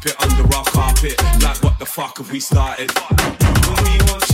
sweep it under our carpet. Like, what the fuck have we started? When we want?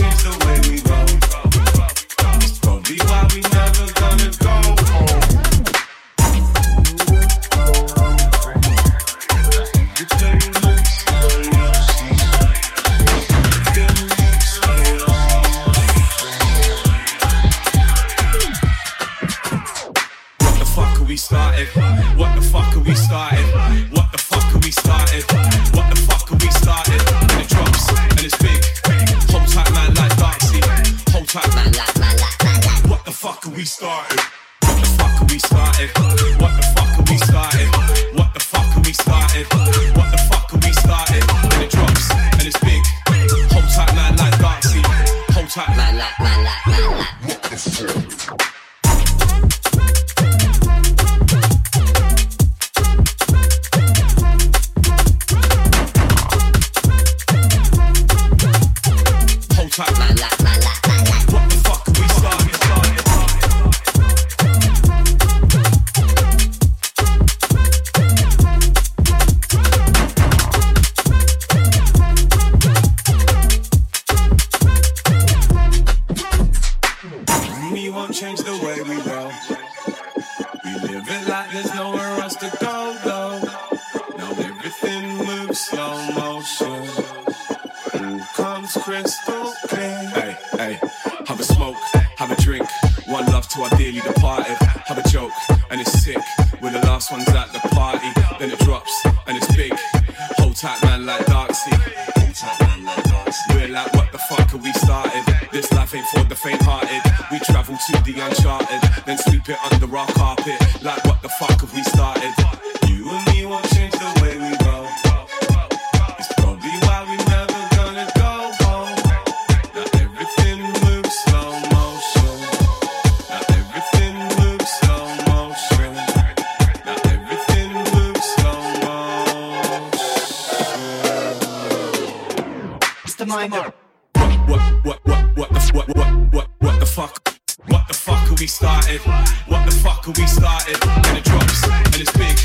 What What, what, what, what, the, what, what, what, what the fuck? What the fuck are we started? What the fuck are we started? And it drops, and it's big.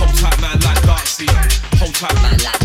Hold tight, man, like Darkzy. Hold tight, man, like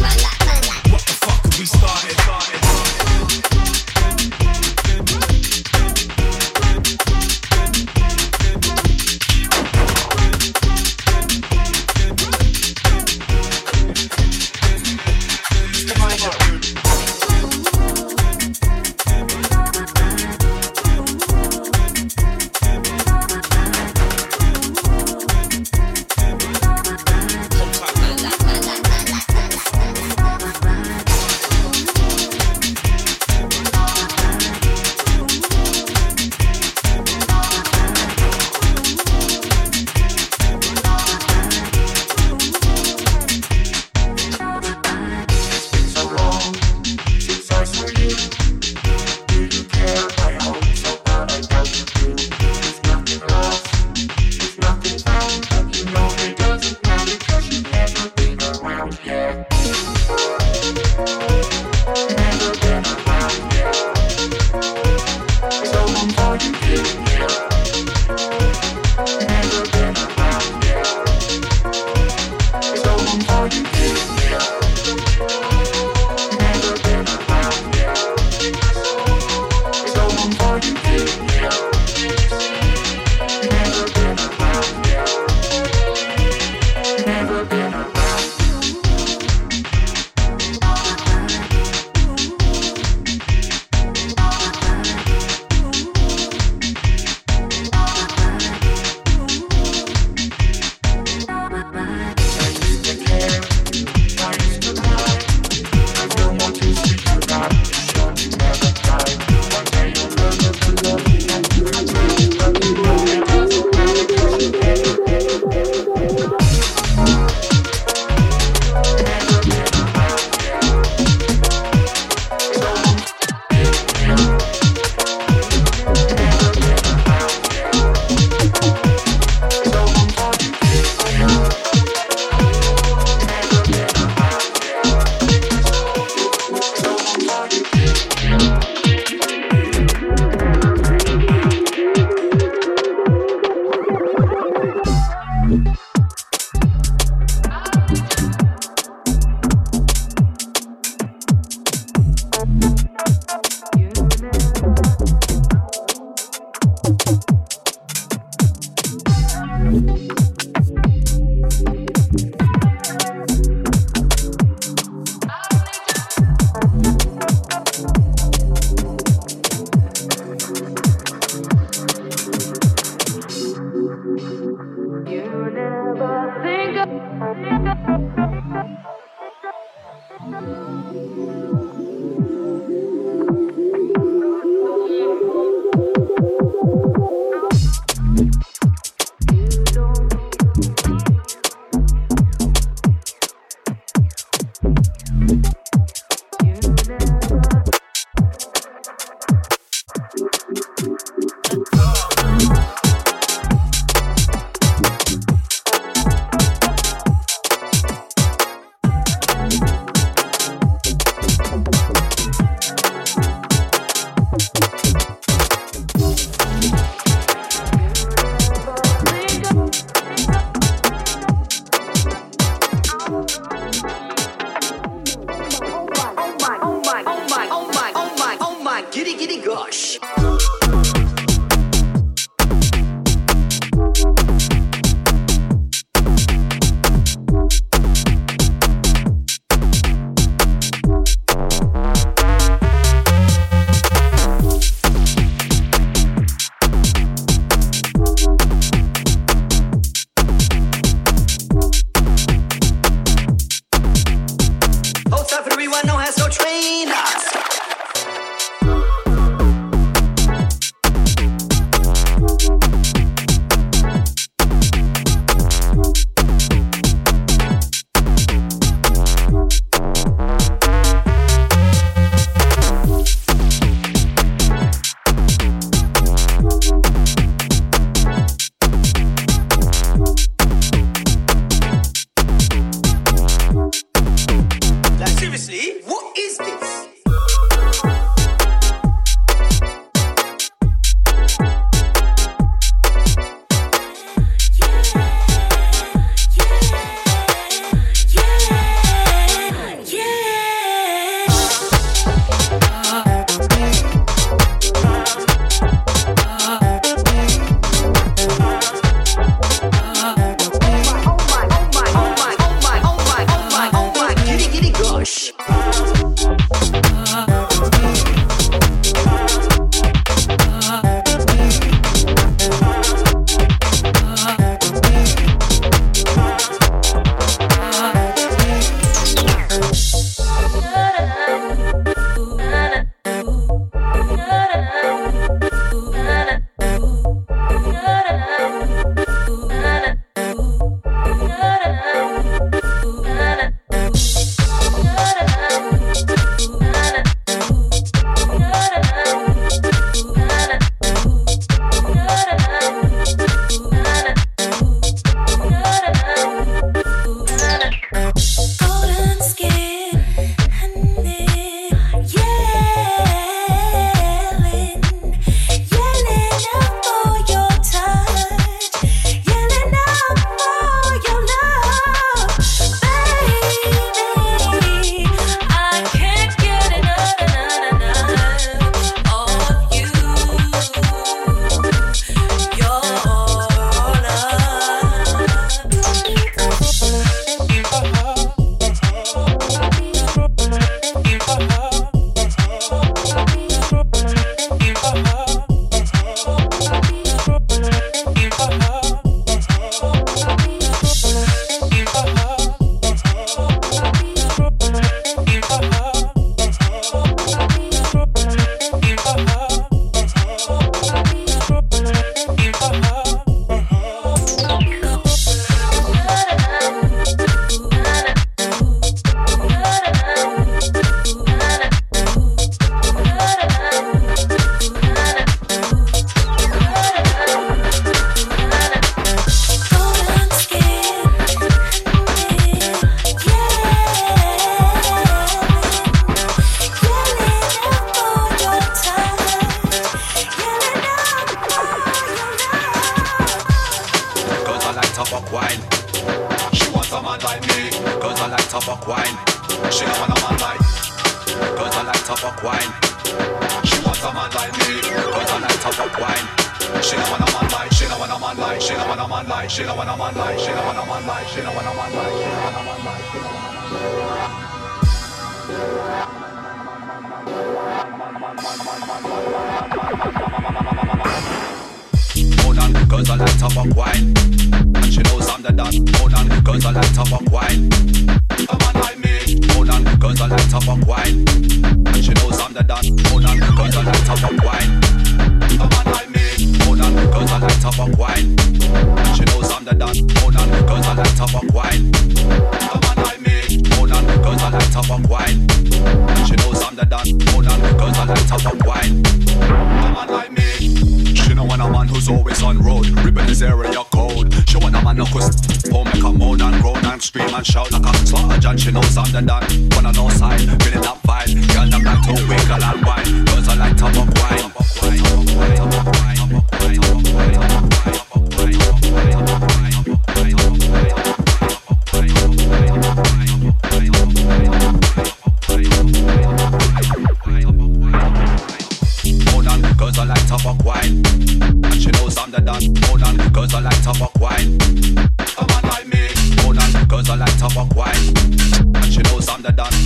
And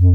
Oh,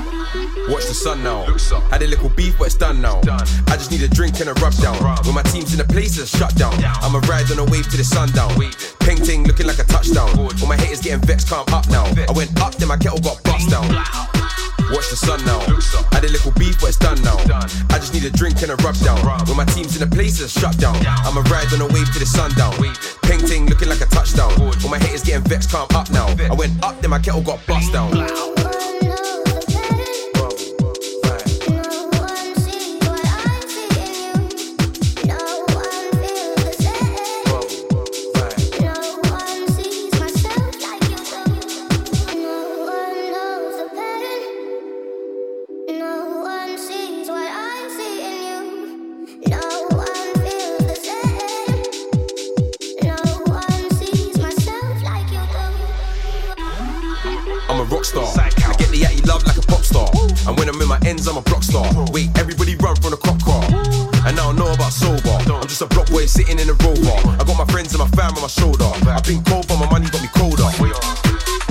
Watch the sun now. Had a little beef, but it's done now. I just need a drink and a rub down. When my team's in the place, it's shut down. I'ma ride on a wave to the sundown. Painting looking like a touchdown. When my haters getting vexed, calm up now. I went up, then my kettle got bust down. Watch the sun now. Had a little beef, but it's done now. I just need a drink and a rub down. When my team's in the place, it's shut down. I'ma ride on a wave to the sundown. Painting looking like a touchdown. When my haters getting vexed, calm up now. I went up, then my kettle got bust down. Money got me colder.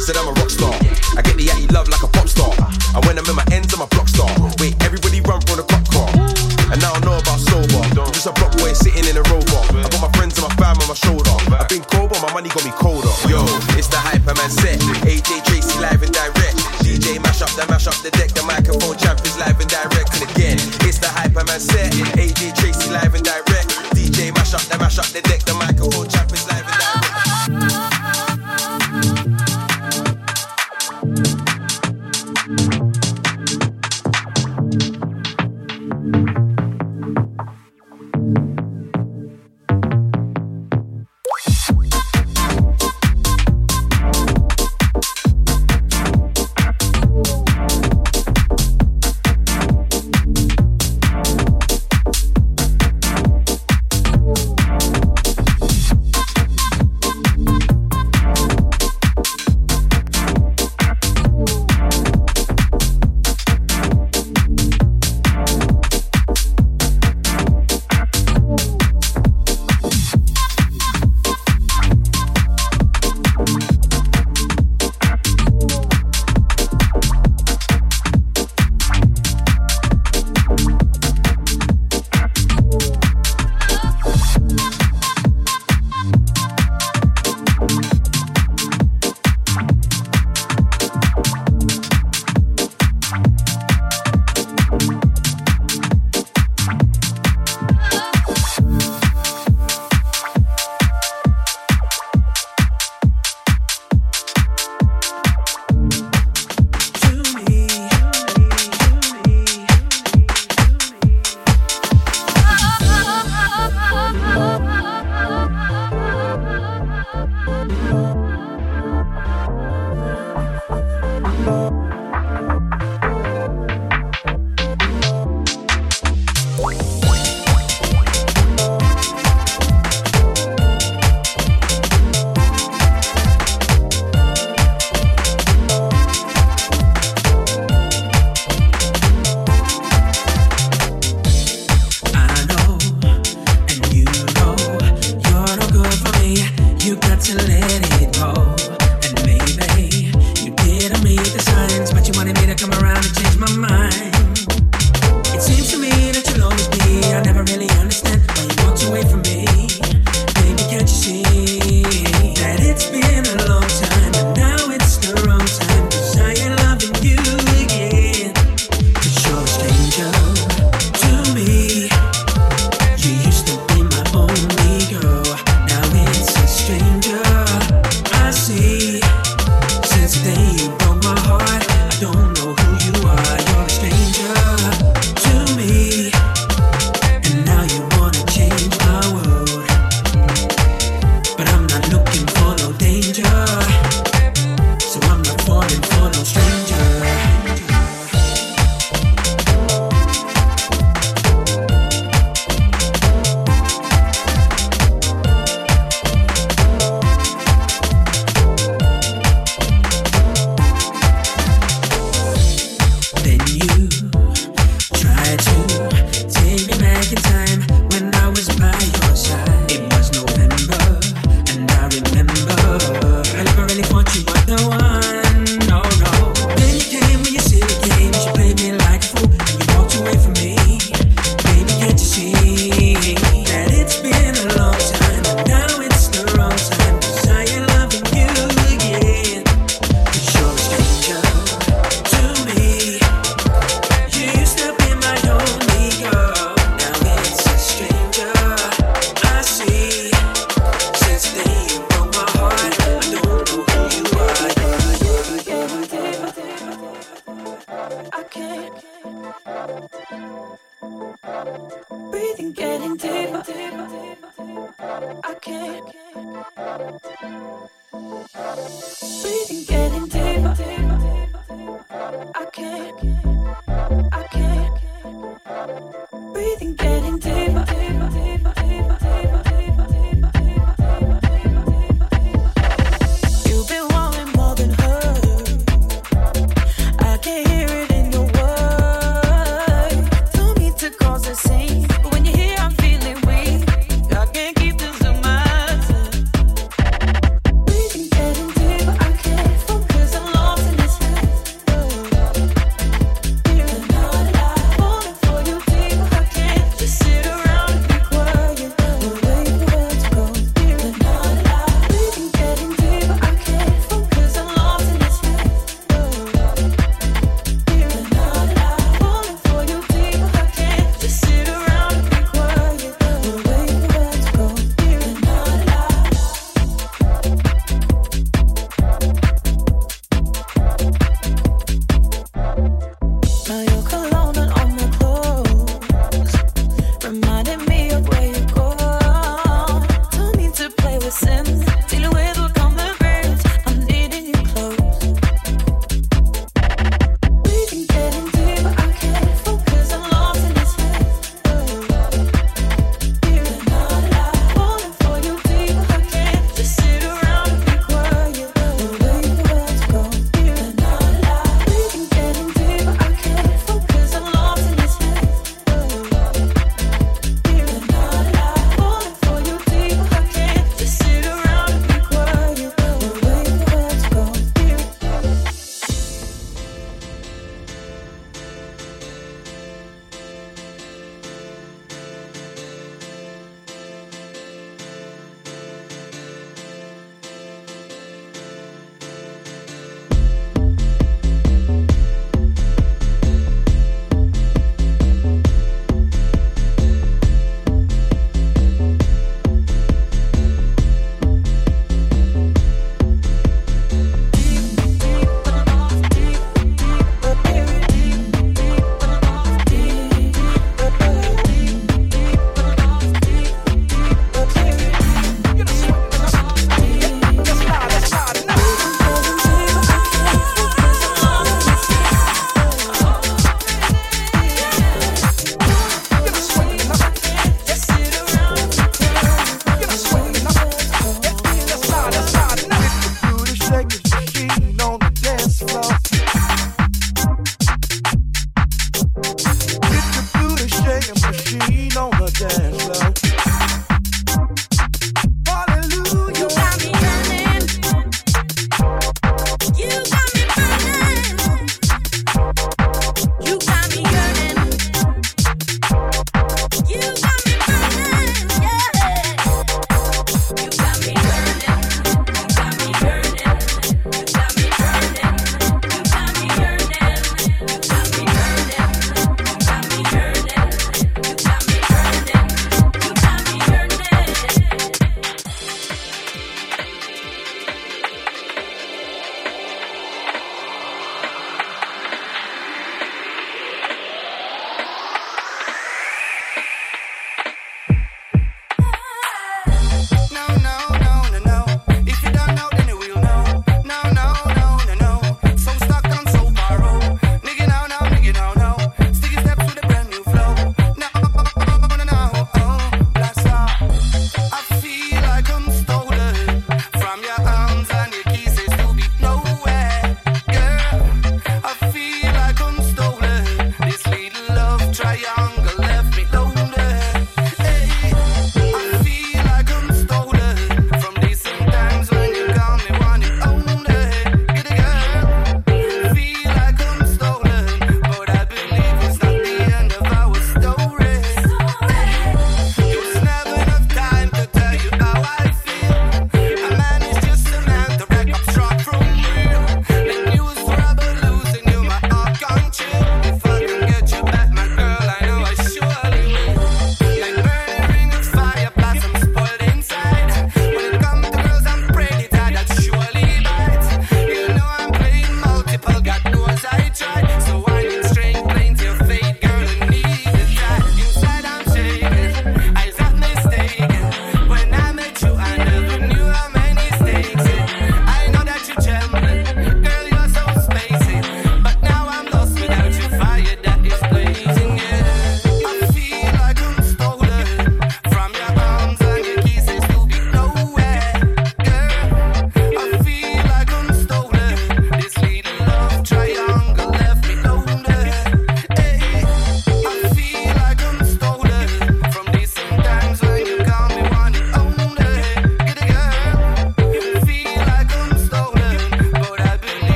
Said I'm a rock star. I get the yatty love like a pop star. And when I'm in my ends, I'm a block star. Wait, everybody run from the cop car. And I don't know about sober. I'm just a block boy sitting in a rover. I got my friends and my fam on my shoulder. I've been cold, but my money got me colder. Yo, it's the Hyperman set. AJ Tracey live and direct. DJ mash up the mash up the deck. The microphone champ is live and direct. And again, it's the Hyperman set. AJ Tracey live and direct. DJ mash up the mash up the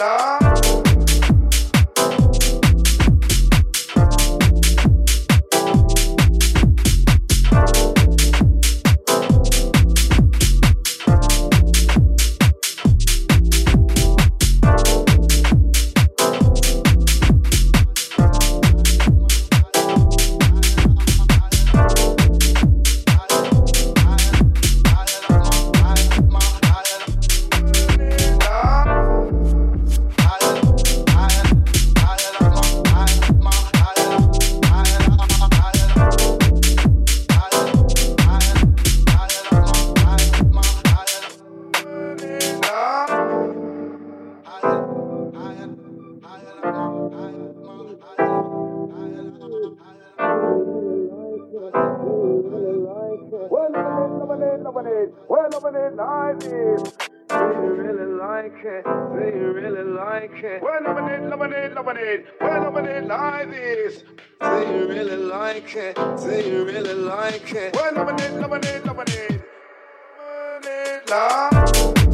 love. Do you really like it? Do you really like it? We're loving it, loving it, loving it. We're loving it like this. Do you really like it? Do you really like it? Well, lemonade, loving it. Loving it.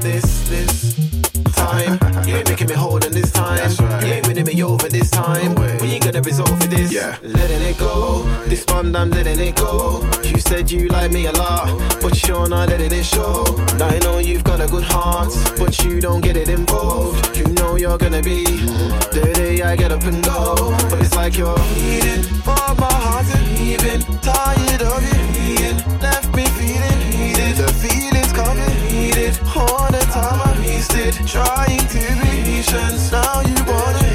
this, this time. You ain't making me hold on this time. Right. You ain't winning me over this time. No we ain't gonna resolve for this. Yeah. Letting it go. Right. This one I'm letting it go. Right. You said you like me a lot, but you're not letting it show. Now I know you've got a good heart, but you don't get it involved. You know you're gonna be the day I get up and go. But it's like you're heating, but my heart's even tired of you. time I wasted trying to be patient. Now you want it.